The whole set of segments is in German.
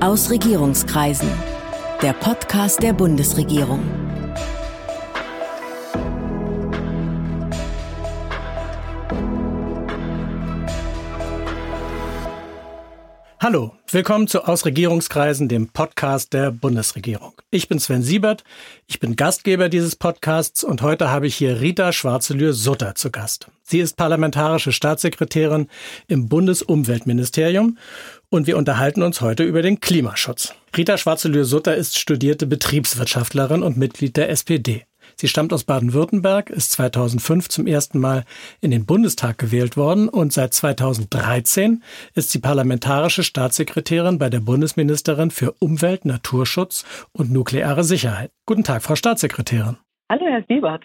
Aus Regierungskreisen. Der Podcast der Bundesregierung. Hallo, willkommen zu Aus Regierungskreisen, dem Podcast der Bundesregierung. Ich bin Sven Siebert, ich bin Gastgeber dieses Podcasts und heute habe ich hier Rita Schwarzelür-Sutter zu Gast. Sie ist parlamentarische Staatssekretärin im Bundesumweltministerium und wir unterhalten uns heute über den Klimaschutz. Rita Schwarzelür-Sutter ist studierte Betriebswirtschaftlerin und Mitglied der SPD. Sie stammt aus Baden-Württemberg, ist 2005 zum ersten Mal in den Bundestag gewählt worden und seit 2013 ist sie parlamentarische Staatssekretärin bei der Bundesministerin für Umwelt, Naturschutz und nukleare Sicherheit. Guten Tag, Frau Staatssekretärin. Hallo, Herr Siebert.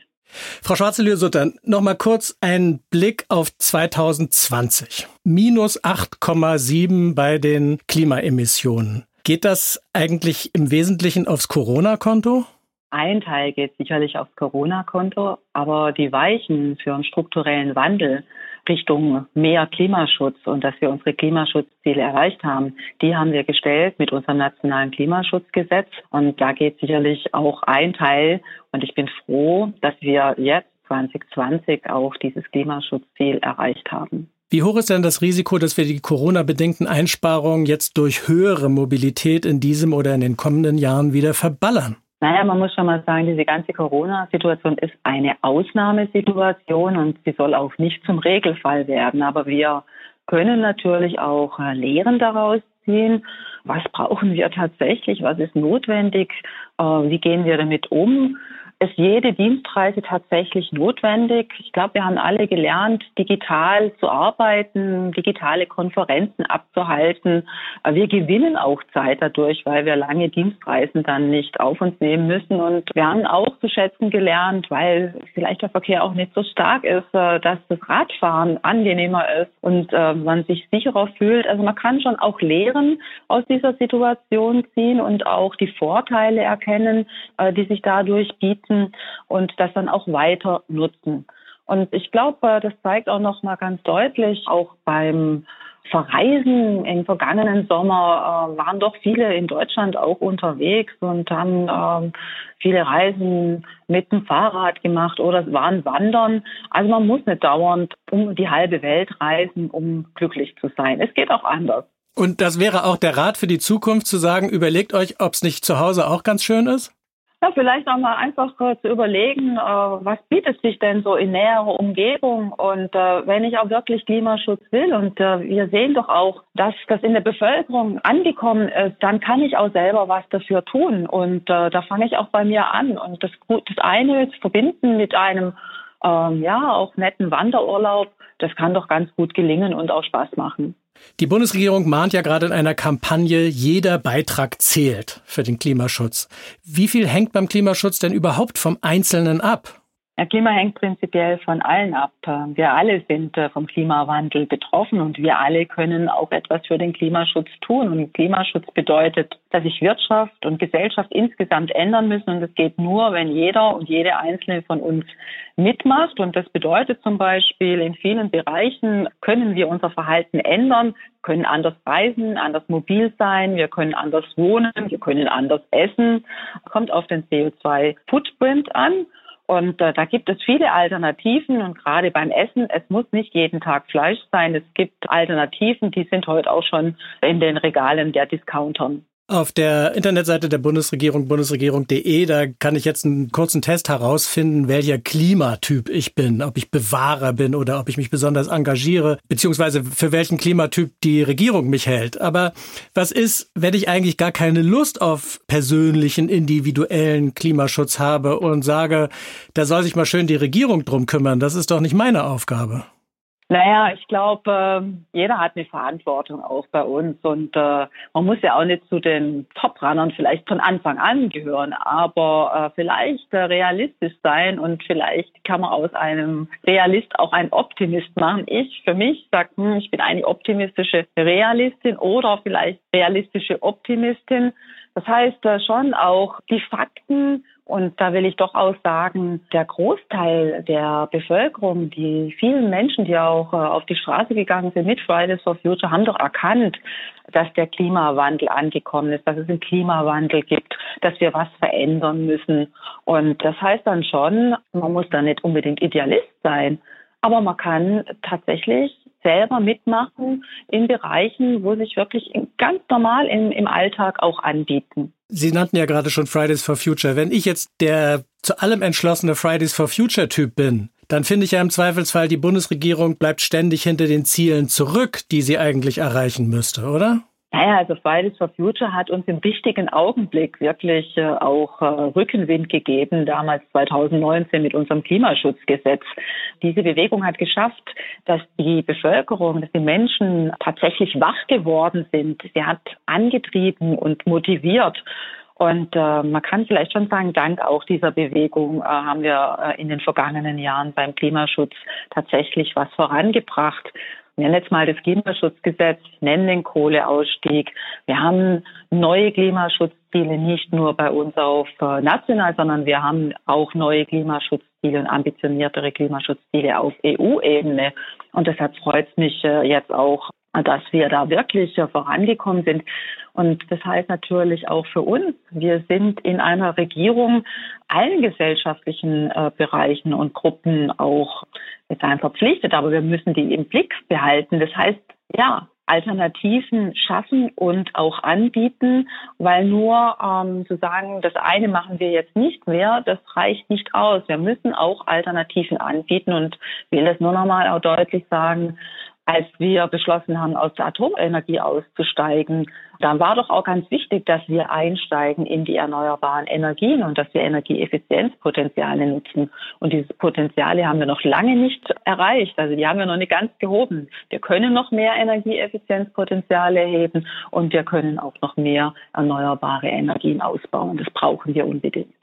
Frau Schwarzelür-Sutter, noch mal kurz ein Blick auf 2020. Minus 8,7 bei den Klimaemissionen. Geht das eigentlich im Wesentlichen aufs Corona-Konto? Ein Teil geht sicherlich aufs Corona-Konto, aber die Weichen für einen strukturellen Wandel Richtung mehr Klimaschutz und dass wir unsere Klimaschutzziele erreicht haben, die haben wir gestellt mit unserem nationalen Klimaschutzgesetz. Und da geht sicherlich auch ein Teil. Und ich bin froh, dass wir jetzt 2020 auch dieses Klimaschutzziel erreicht haben. Wie hoch ist denn das Risiko, dass wir die Corona-bedingten Einsparungen jetzt durch höhere Mobilität in diesem oder in den kommenden Jahren wieder verballern? Naja, man muss schon mal sagen, diese ganze Corona-Situation ist eine Ausnahmesituation und sie soll auch nicht zum Regelfall werden. Aber wir können natürlich auch äh, Lehren daraus ziehen. Was brauchen wir tatsächlich? Was ist notwendig? Äh, wie gehen wir damit um? Ist jede Dienstreise tatsächlich notwendig? Ich glaube, wir haben alle gelernt, digital zu arbeiten, digitale Konferenzen abzuhalten. Wir gewinnen auch Zeit dadurch, weil wir lange Dienstreisen dann nicht auf uns nehmen müssen. Und wir haben auch zu schätzen gelernt, weil vielleicht der Verkehr auch nicht so stark ist, äh, dass das Radfahren angenehmer ist und äh, man sich sicherer fühlt. Also man kann schon auch Lehren aus dieser Situation ziehen und auch die Vorteile erkennen, äh, die sich dadurch bieten nutzen und das dann auch weiter nutzen. Und ich glaube, das zeigt auch noch mal ganz deutlich, auch beim Verreisen im vergangenen Sommer äh, waren doch viele in Deutschland auch unterwegs und haben ähm, viele Reisen mit dem Fahrrad gemacht oder waren wandern. Also man muss nicht dauernd um die halbe Welt reisen, um glücklich zu sein. Es geht auch anders. Und das wäre auch der Rat für die Zukunft zu sagen, überlegt euch, ob es nicht zu Hause auch ganz schön ist? Ja, vielleicht auch mal einfach äh, zu überlegen, äh, was bietet sich denn so in näherer Umgebung? Und äh, wenn ich auch wirklich Klimaschutz will und äh, wir sehen doch auch, dass das in der Bevölkerung angekommen ist, dann kann ich auch selber was dafür tun. Und äh, da fange ich auch bei mir an. Und das, das eine ist verbinden mit einem ähm, ja auch netten Wanderurlaub, das kann doch ganz gut gelingen und auch Spaß machen. Die Bundesregierung mahnt ja gerade in einer Kampagne, jeder Beitrag zählt für den Klimaschutz. Wie viel hängt beim Klimaschutz denn überhaupt vom Einzelnen ab? Ja, Klima hängt prinzipiell von allen ab. Wir alle sind äh, vom Klimawandel betroffen und wir alle können auch etwas für den Klimaschutz tun. Und Klimaschutz bedeutet, dass sich Wirtschaft und Gesellschaft insgesamt ändern müssen. Und das geht nur, wenn jeder und jede einzelne von uns mitmacht. Und das bedeutet zum Beispiel, in vielen Bereichen können wir unser Verhalten ändern, können anders reisen, anders mobil sein, wir können anders wohnen, wir können anders essen. Kommt auf den CO2-Footprint an. Und äh, da gibt es viele Alternativen und gerade beim Essen, es muss nicht jeden Tag Fleisch sein. Es gibt Alternativen, die sind heute auch schon in den Regalen der Discountern. Auf der Internetseite der Bundesregierung, bundesregierung.de, da kann ich jetzt einen kurzen Test herausfinden, welcher Klimatyp ich bin, ob ich Bewahrer bin oder ob ich mich besonders engagiere, beziehungsweise für welchen Klimatyp die Regierung mich hält. Aber was ist, wenn ich eigentlich gar keine Lust auf persönlichen, individuellen Klimaschutz habe und sage, da soll sich mal schön die Regierung drum kümmern, das ist doch nicht meine Aufgabe. Naja, ich glaube, äh, jeder hat eine Verantwortung auch bei uns und äh, man muss ja auch nicht zu den Top-Runnern vielleicht von Anfang an gehören, aber äh, vielleicht äh, realistisch sein und vielleicht kann man aus einem Realist auch einen Optimist machen. Ich für mich sage, hm, ich bin eine optimistische Realistin oder vielleicht realistische Optimistin. Das heißt schon auch die Fakten Und da will ich doch auch sagen, der Großteil der Bevölkerung, die vielen Menschen, die auch äh, auf die Straße gegangen sind mit Fridays for Future, haben doch erkannt, dass der Klimawandel angekommen ist, dass es einen Klimawandel gibt, dass wir was verändern müssen. Und das heißt dann schon, man muss da nicht unbedingt Idealist sein, aber man kann tatsächlich selber mitmachen in Bereichen, wo sich wirklich ganz normal im, im Alltag auch anbieten. Sie nannten ja gerade schon Fridays for Future. Wenn ich jetzt der zu allem entschlossene Fridays for Future Typ bin, dann finde ich ja im Zweifelsfall, die Bundesregierung bleibt ständig hinter den Zielen zurück, die sie eigentlich erreichen müsste, oder? Naja, also Fridays for Future hat uns im richtigen Augenblick wirklich äh, auch äh, Rückenwind gegeben, damals 2019 mit unserem Klimaschutzgesetz. Diese Bewegung hat geschafft, dass die Bevölkerung, dass die Menschen tatsächlich wach geworden sind. Sie hat angetrieben und motiviert. Und äh, man kann vielleicht schon sagen, dank auch dieser Bewegung äh, haben wir äh, in den vergangenen Jahren beim Klimaschutz tatsächlich was vorangebracht nenne jetzt mal das Klimaschutzgesetz, ich nenne den Kohleausstieg. Wir haben neue Klimaschutzziele nicht nur bei uns auf äh, national, sondern wir haben auch neue Klimaschutzziele und ambitioniertere Klimaschutzziele auf EU-Ebene. Und deshalb freut es mich äh, jetzt auch, dass wir da wirklich äh, vorangekommen sind. Und das heißt natürlich auch für uns, wir sind in einer Regierung allen gesellschaftlichen äh, Bereichen und Gruppen auch jetzt verpflichtet, aber wir müssen die im Blick behalten. Das heißt, ja, Alternativen schaffen und auch anbieten, weil nur ähm, zu sagen, das eine machen wir jetzt nicht mehr, das reicht nicht aus. Wir müssen auch Alternativen anbieten und will das nur nochmal auch deutlich sagen, als wir beschlossen haben, aus der Atomenergie auszusteigen, dann war doch auch ganz wichtig, dass wir einsteigen in die erneuerbaren Energien und dass wir Energieeffizienzpotenziale nutzen. Und diese Potenziale haben wir noch lange nicht erreicht. Also die haben wir noch nicht ganz gehoben. Wir können noch mehr Energieeffizienzpotenziale heben und wir können auch noch mehr erneuerbare Energien ausbauen. Das brauchen wir unbedingt.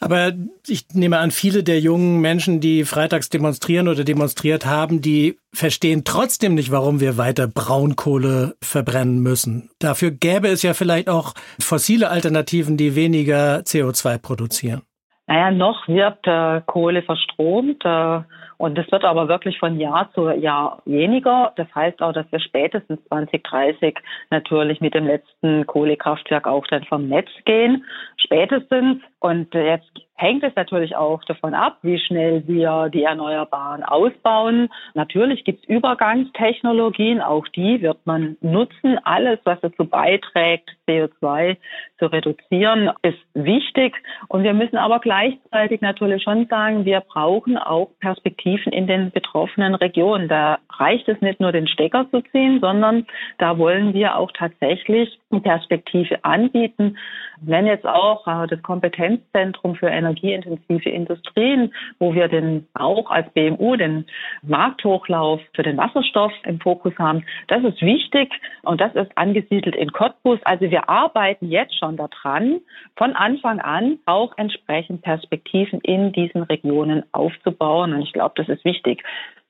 Aber ich nehme an, viele der jungen Menschen, die freitags demonstrieren oder demonstriert haben, die verstehen trotzdem nicht, warum wir weiter Braunkohle verbrennen müssen. Dafür gäbe es ja vielleicht auch fossile Alternativen, die weniger CO2 produzieren. Naja, noch wird äh, Kohle verstromt. Äh, und es wird aber wirklich von Jahr zu Jahr weniger. Das heißt auch, dass wir spätestens 2030 natürlich mit dem letzten Kohlekraftwerk auch dann vom Netz gehen. Spätestens. Und jetzt hängt es natürlich auch davon ab, wie schnell wir die Erneuerbaren ausbauen. Natürlich gibt es Übergangstechnologien, auch die wird man nutzen. Alles, was dazu beiträgt, CO2 zu reduzieren, ist wichtig. Und wir müssen aber gleichzeitig natürlich schon sagen, wir brauchen auch Perspektiven in den betroffenen Regionen. Da reicht es nicht nur, den Stecker zu ziehen, sondern da wollen wir auch tatsächlich eine Perspektive anbieten. Wenn jetzt auch äh, das Kompetenzzentrum für energieintensive Industrien, wo wir den auch als BMU den Markthochlauf für den Wasserstoff im Fokus haben, das ist wichtig und das ist angesiedelt in Cottbus. Also wir arbeiten jetzt schon daran, von Anfang an auch entsprechend Perspektiven in diesen Regionen aufzubauen. Und ich glaube, das ist wichtig.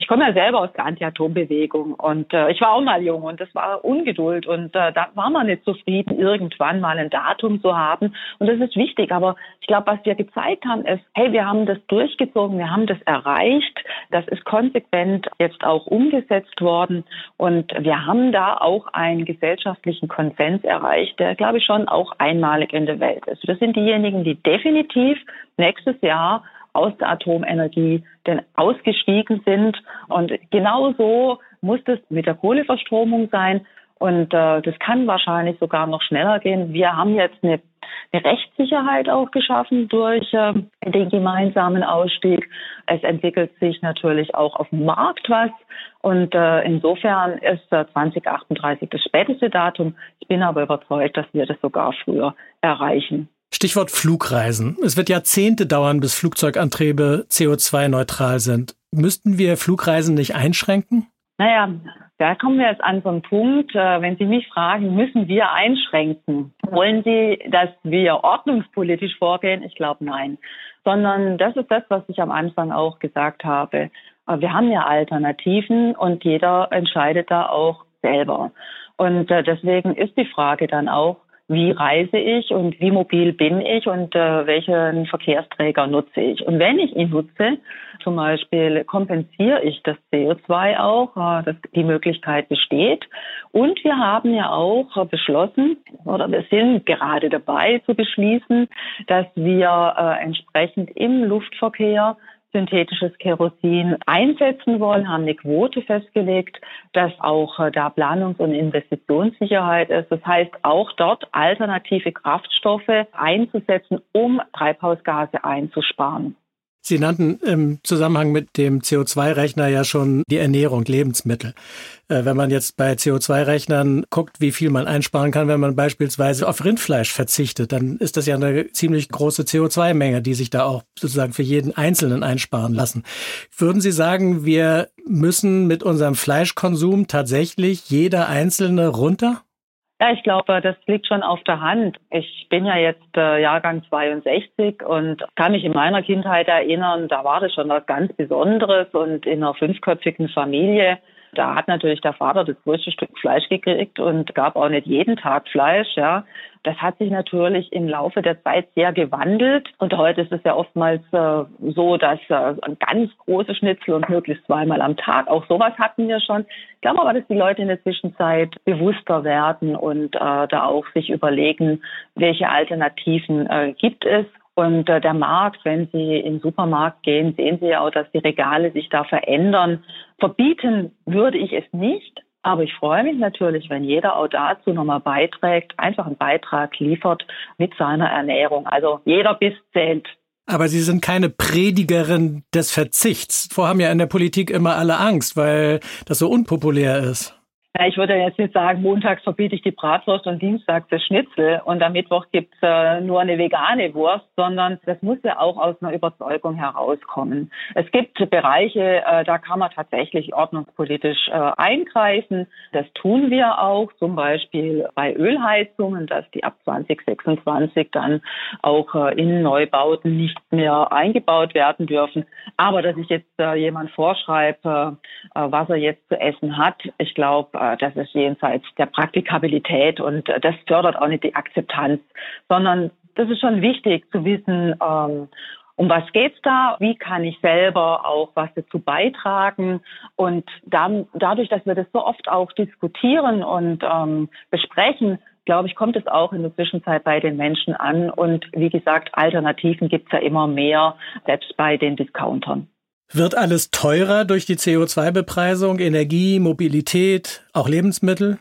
Ich komme ja selber aus der Anti-Atom-Bewegung und äh, ich war auch mal jung und das war Ungeduld und äh, da war man nicht zufrieden, irgendwann mal ein Datum zu haben und das ist wichtig. Aber ich glaube, was wir gezeigt haben, ist, hey, wir haben das durchgezogen, wir haben das erreicht, das ist konsequent jetzt auch umgesetzt worden und wir haben da auch einen gesellschaftlichen Konsens erreicht, der, glaube ich, schon auch einmalig in der Welt ist. Das sind diejenigen, die definitiv nächstes Jahr aus der Atomenergie denn ausgestiegen sind. Und genauso muss es mit der Kohleverstromung sein. Und äh, das kann wahrscheinlich sogar noch schneller gehen. Wir haben jetzt eine, eine Rechtssicherheit auch geschaffen durch äh, den gemeinsamen Ausstieg. Es entwickelt sich natürlich auch auf dem Markt was. Und äh, insofern ist äh, 2038 das späteste Datum. Ich bin aber überzeugt, dass wir das sogar früher erreichen. Stichwort Flugreisen. Es wird Jahrzehnte dauern, bis Flugzeugantriebe CO2-neutral sind. Müssten wir Flugreisen nicht einschränken? Naja, da kommen wir jetzt an so einen Punkt, äh, wenn Sie mich fragen, müssen wir einschränken? Wollen Sie, dass wir ordnungspolitisch vorgehen? Ich glaube nein. Sondern das ist das, was ich am Anfang auch gesagt habe. Äh, wir haben ja Alternativen und jeder entscheidet da auch selber. Und äh, deswegen ist die Frage dann auch, wie reise ich und wie mobil bin ich und äh, welchen Verkehrsträger nutze ich. Und wenn ich ihn nutze, zum Beispiel kompensiere ich das CO2 auch, äh, dass die Möglichkeit besteht. Und wir haben ja auch beschlossen, oder wir sind gerade dabei zu beschließen, dass wir äh, entsprechend im Luftverkehr synthetisches Kerosin einsetzen wollen, haben eine Quote festgelegt, dass auch äh, da Planungs- und Investitionssicherheit ist. Das heißt, auch dort alternative Kraftstoffe einzusetzen, um Treibhausgase einzusparen. Sie nannten im Zusammenhang mit dem CO2-Rechner ja schon die Ernährung, Lebensmittel. Äh, wenn man jetzt bei CO2-Rechnern guckt, wie viel man einsparen kann, wenn man beispielsweise auf Rindfleisch verzichtet, dann ist das ja eine ziemlich große CO2-Menge, die sich da auch sozusagen für jeden Einzelnen einsparen lassen. Würden Sie sagen, wir müssen mit unserem Fleischkonsum tatsächlich jeder Einzelne runter? Ja, ich glaube, das liegt schon auf der Hand. Ich bin ja jetzt äh, Jahrgang 62 und kann mich in meiner Kindheit erinnern, da war das schon was ganz Besonderes und in einer fünfköpfigen Familie da hat natürlich der Vater das größte Stück Fleisch gekriegt und gab auch nicht jeden Tag Fleisch, ja. Das hat sich natürlich im Laufe der Zeit sehr gewandelt. Und heute ist es ja oftmals äh, so, dass äh, ganz große Schnitzel und möglichst zweimal am Tag, auch sowas hatten wir schon. Ich glaube aber, dass die Leute in der Zwischenzeit bewusster werden und äh, da auch sich überlegen, welche Alternativen äh, gibt es. Und äh, der Markt, wenn Sie in den Supermarkt gehen, sehen Sie ja auch, dass die Regale sich da verändern. Verbieten würde ich es nicht, aber ich freue mich natürlich, wenn jeder auch dazu nochmal beiträgt, einfach einen Beitrag liefert mit seiner Ernährung. Also jeder Biss zählt. Aber Sie sind keine Predigerin des Verzichts. Vor haben ja in der Politik immer alle Angst, weil das so unpopulär ist. Ich würde jetzt nicht sagen, montags verbiete ich die Bratwurst und dienstags das Schnitzel und am Mittwoch gibt's äh, nur eine vegane Wurst, sondern das muss ja auch aus einer Überzeugung herauskommen. Es gibt Bereiche, äh, da kann man tatsächlich ordnungspolitisch äh, eingreifen. Das tun wir auch, zum Beispiel bei Ölheizungen, dass die ab 2026 dann auch äh, in Neubauten nicht mehr eingebaut werden dürfen. Aber dass ich jetzt äh, jemand vorschreibe, äh, was er jetzt zu essen hat, ich glaube, das ist jenseits der Praktikabilität und äh, das fördert auch nicht die Akzeptanz, sondern das ist schon wichtig zu wissen, ähm, um was geht's da? Wie kann ich selber auch was dazu beitragen? Und dadurch, dass wir das so oft auch diskutieren und ähm, besprechen, glaube ich, kommt es auch in der Zwischenzeit bei den Menschen an. Und wie gesagt, Alternativen gibt's ja immer mehr, selbst bei den Discountern. Wird alles teurer durch die CO2-Bepreisung, Energie, Mobilität, auch Lebensmittel?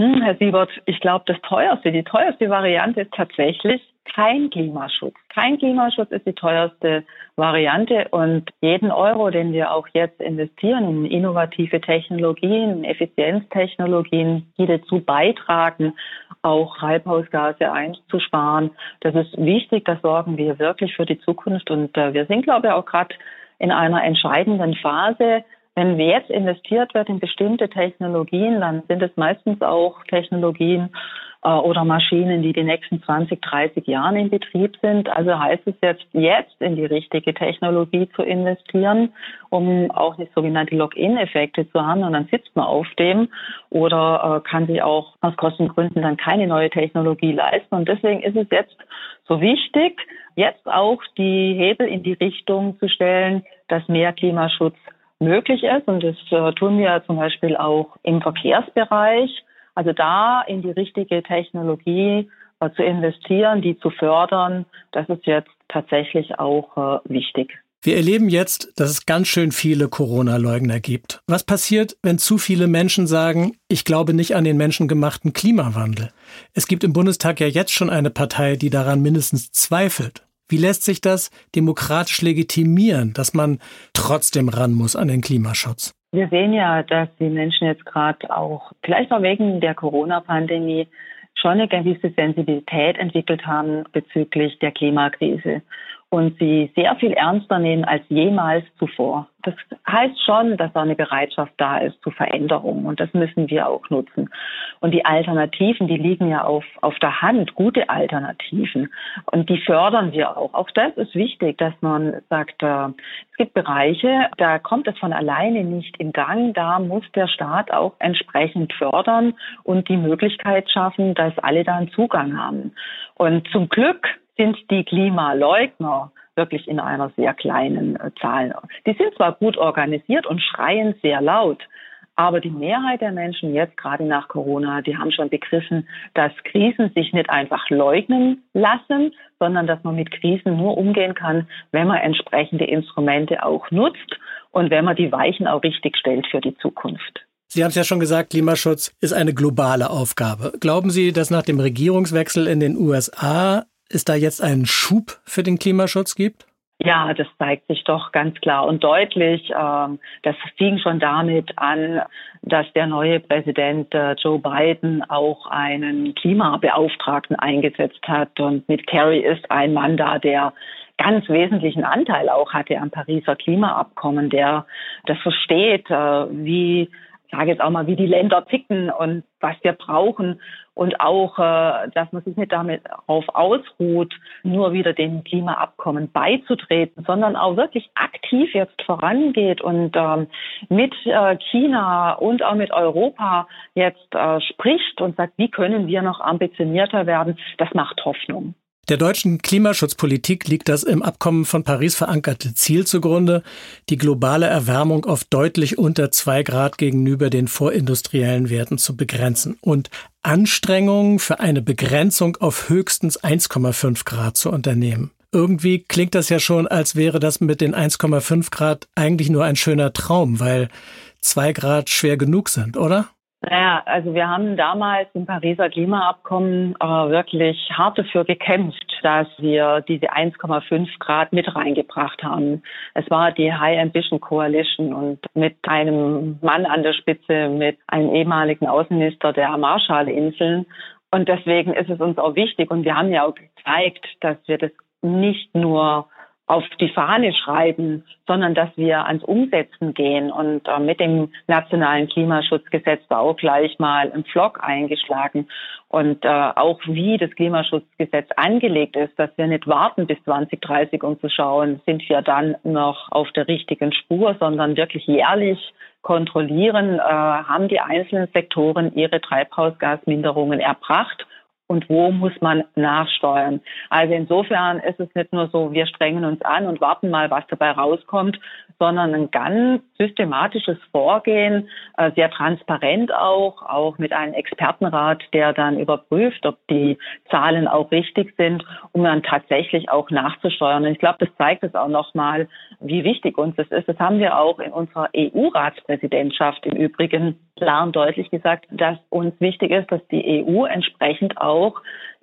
Hm, Herr Siebert, ich glaube, das teuerste, die teuerste Variante ist tatsächlich kein Klimaschutz. Kein Klimaschutz ist die teuerste Variante und jeden Euro, den wir auch jetzt investieren in innovative Technologien, in Effizienztechnologien, die dazu beitragen, auch Treibhausgase einzusparen, das ist wichtig. Da sorgen wir wirklich für die Zukunft und äh, wir sind, glaube ich, auch gerade in einer entscheidenden Phase. Wenn jetzt investiert wird in bestimmte Technologien, dann sind es meistens auch Technologien äh, oder Maschinen, die die nächsten 20, 30 Jahren in Betrieb sind. Also heißt es jetzt, jetzt in die richtige Technologie zu investieren, um auch nicht sogenannte Login-Effekte zu haben und dann sitzt man auf dem oder äh, kann sich auch aus Kostengründen dann keine neue Technologie leisten. Und deswegen ist es jetzt so wichtig, jetzt auch die Hebel in die Richtung zu stellen, dass mehr Klimaschutz möglich ist. Und das äh, tun wir zum Beispiel auch im Verkehrsbereich. Also da in die richtige Technologie äh, zu investieren, die zu fördern, das ist jetzt tatsächlich auch äh, wichtig. Wir erleben jetzt, dass es ganz schön viele Corona-Leugner gibt. Was passiert, wenn zu viele Menschen sagen, ich glaube nicht an den menschengemachten Klimawandel? Es gibt im Bundestag ja jetzt schon eine Partei, die daran mindestens zweifelt. Wie lässt sich das demokratisch legitimieren, dass man trotzdem ran muss an den Klimaschutz? Wir sehen ja, dass die Menschen jetzt gerade auch, vielleicht auch wegen der Corona-Pandemie, schon eine gewisse Sensibilität entwickelt haben bezüglich der Klimakrise und sie sehr viel ernster nehmen als jemals zuvor. Das heißt schon, dass da eine Bereitschaft da ist zu Veränderungen und das müssen wir auch nutzen. Und die Alternativen, die liegen ja auf, auf der Hand, gute Alternativen. Und die fördern wir auch. Auch das ist wichtig, dass man sagt, äh, es gibt Bereiche, da kommt es von alleine nicht in Gang. Da muss der Staat auch entsprechend fördern und die Möglichkeit schaffen, dass alle da einen Zugang haben. Und zum Glück sind die Klimaleugner wirklich in einer sehr kleinen äh, Zahl. Die sind zwar gut organisiert und schreien sehr laut, aber die Mehrheit der Menschen jetzt, gerade nach Corona, die haben schon begriffen, dass Krisen sich nicht einfach leugnen lassen, sondern dass man mit Krisen nur umgehen kann, wenn man entsprechende Instrumente auch nutzt und wenn man die Weichen auch richtig stellt für die Zukunft. Sie haben es ja schon gesagt, Klimaschutz ist eine globale Aufgabe. Glauben Sie, dass nach dem Regierungswechsel in den USA es da jetzt einen Schub für den Klimaschutz gibt? Ja, das zeigt sich doch ganz klar und deutlich. Ähm, das fing schon damit an, dass der neue Präsident äh, Joe Biden auch einen Klimabeauftragten eingesetzt hat. Und mit Kerry ist ein Mann da, der ganz wesentlichen Anteil auch hatte am Pariser Klimaabkommen, der das versteht, äh, wie sage jetzt auch mal, wie die Länder ticken und was wir brauchen und auch, äh, dass man sich nicht damit darauf ausruht, nur wieder dem Klimaabkommen beizutreten, sondern auch wirklich aktiv jetzt vorangeht und ähm, mit äh, China und auch mit Europa jetzt äh, spricht und sagt, wie können wir noch ambitionierter werden, das macht Hoffnung. Der deutschen Klimaschutzpolitik liegt das im Abkommen von Paris verankerte Ziel zugrunde, die globale Erwärmung auf deutlich unter zwei Grad gegenüber den vorindustriellen Werten zu begrenzen und Anstrengungen für eine Begrenzung auf höchstens 1,5 Grad zu unternehmen. Irgendwie klingt das ja schon, als wäre das mit den 1,5 Grad eigentlich nur ein schöner Traum, weil zwei Grad schwer genug sind, oder? Naja, also wir haben damals im Pariser Klimaabkommen äh, wirklich hart dafür gekämpft, dass wir diese 1,5 Grad mit reingebracht haben. Es war die High Ambition Coalition und mit einem Mann an der Spitze, mit einem ehemaligen Außenminister der Marshallinseln. Und deswegen ist es uns auch wichtig und wir haben ja auch gezeigt, dass wir das nicht nur auf die Fahne schreiben, sondern dass wir ans Umsetzen gehen und äh, mit dem nationalen Klimaschutzgesetz da auch gleich mal einen Flock eingeschlagen. Und äh, auch wie das Klimaschutzgesetz angelegt ist, dass wir nicht warten bis 2030, um zu schauen, sind wir dann noch auf der richtigen Spur, sondern wirklich jährlich kontrollieren, äh, haben die einzelnen Sektoren ihre Treibhausgasminderungen erbracht und wo muss man nachsteuern. Also insofern ist es nicht nur so, wir strengen uns an und warten mal, was dabei rauskommt, sondern ein ganz systematisches Vorgehen, äh, sehr transparent auch, auch mit einem Expertenrat, der dann überprüft, ob die Zahlen auch richtig sind, um dann tatsächlich auch nachzusteuern. Und ich glaube, das zeigt es auch nochmal, wie wichtig uns das ist. Das haben wir auch in unserer EU-Ratspräsidentschaft im Übrigen klar und deutlich gesagt, dass uns wichtig ist, dass die EU entsprechend auch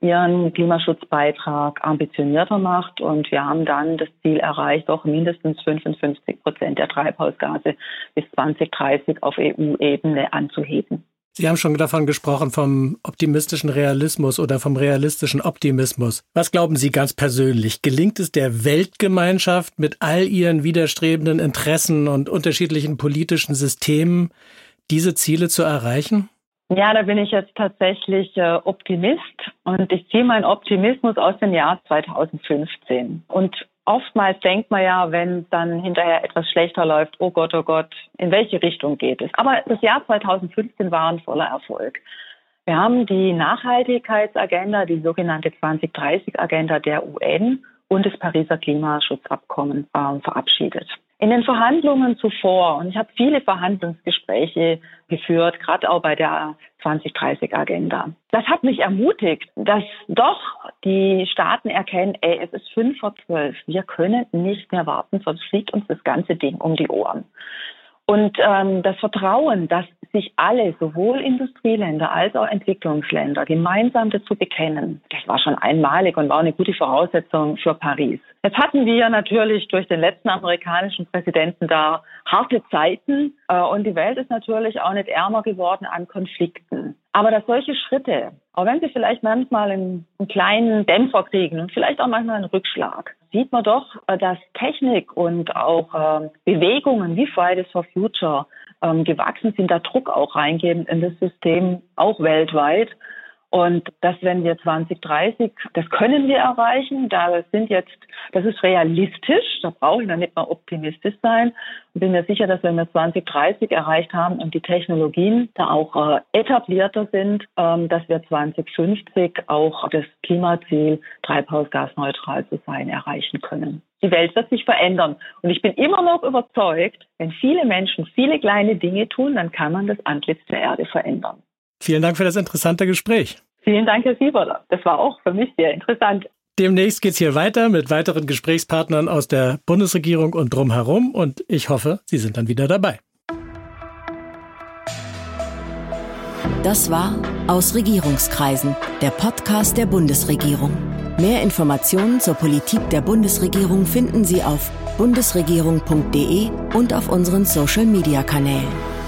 ihren Klimaschutzbeitrag ambitionierter macht. Und wir haben dann das Ziel erreicht, doch mindestens 55 Prozent der Treibhausgase bis 2030 auf EU-Ebene anzuheben. Sie haben schon davon gesprochen, vom optimistischen Realismus oder vom realistischen Optimismus. Was glauben Sie ganz persönlich? Gelingt es der Weltgemeinschaft mit all ihren widerstrebenden Interessen und unterschiedlichen politischen Systemen, diese Ziele zu erreichen? Ja, da bin ich jetzt tatsächlich äh, Optimist und ich ziehe meinen Optimismus aus dem Jahr 2015. Und oftmals denkt man ja, wenn dann hinterher etwas schlechter läuft, oh Gott, oh Gott, in welche Richtung geht es? Aber das Jahr 2015 war ein voller Erfolg. Wir haben die Nachhaltigkeitsagenda, die sogenannte 2030-Agenda der UN und das Pariser Klimaschutzabkommen äh, verabschiedet. In den Verhandlungen zuvor, und ich habe viele Verhandlungsgespräche geführt, gerade auch bei der 2030-Agenda. Das hat mich ermutigt, dass doch die Staaten erkennen, ey, es ist fünf vor zwölf, wir können nicht mehr warten, sonst fliegt uns das ganze Ding um die Ohren. Und ähm, das Vertrauen, dass sich alle, sowohl Industrieländer als auch Entwicklungsländer, gemeinsam dazu bekennen, das war schon einmalig und war eine gute Voraussetzung für Paris. Jetzt hatten wir natürlich durch den letzten amerikanischen Präsidenten da harte Zeiten äh, und die Welt ist natürlich auch nicht ärmer geworden an Konflikten. Aber dass solche Schritte, auch wenn sie vielleicht manchmal einen, einen kleinen Dämpfer kriegen und vielleicht auch manchmal einen Rückschlag, sieht man doch, äh, dass Technik und auch äh, Bewegungen wie Fridays for Future ähm, gewachsen sind, da Druck auch reingeben in das System, auch weltweit. Und das, wenn wir 2030, das können wir erreichen. Da sind jetzt, das ist realistisch. Da brauche ich noch nicht mal optimistisch sein. Ich bin mir sicher, dass wenn wir 2030 erreicht haben und die Technologien da auch äh, etablierter sind, ähm, dass wir 2050 auch das Klimaziel, treibhausgasneutral zu sein, erreichen können. Die Welt wird sich verändern. Und ich bin immer noch überzeugt, wenn viele Menschen viele kleine Dinge tun, dann kann man das Antlitz der Erde verändern. Vielen Dank für das interessante Gespräch. Vielen Dank, Herr Sieberler. Das war auch für mich sehr interessant. Demnächst geht es hier weiter mit weiteren Gesprächspartnern aus der Bundesregierung und drumherum und ich hoffe, Sie sind dann wieder dabei. Das war Aus Regierungskreisen, der Podcast der Bundesregierung. Mehr Informationen zur Politik der Bundesregierung finden Sie auf bundesregierung.de und auf unseren Social-Media-Kanälen.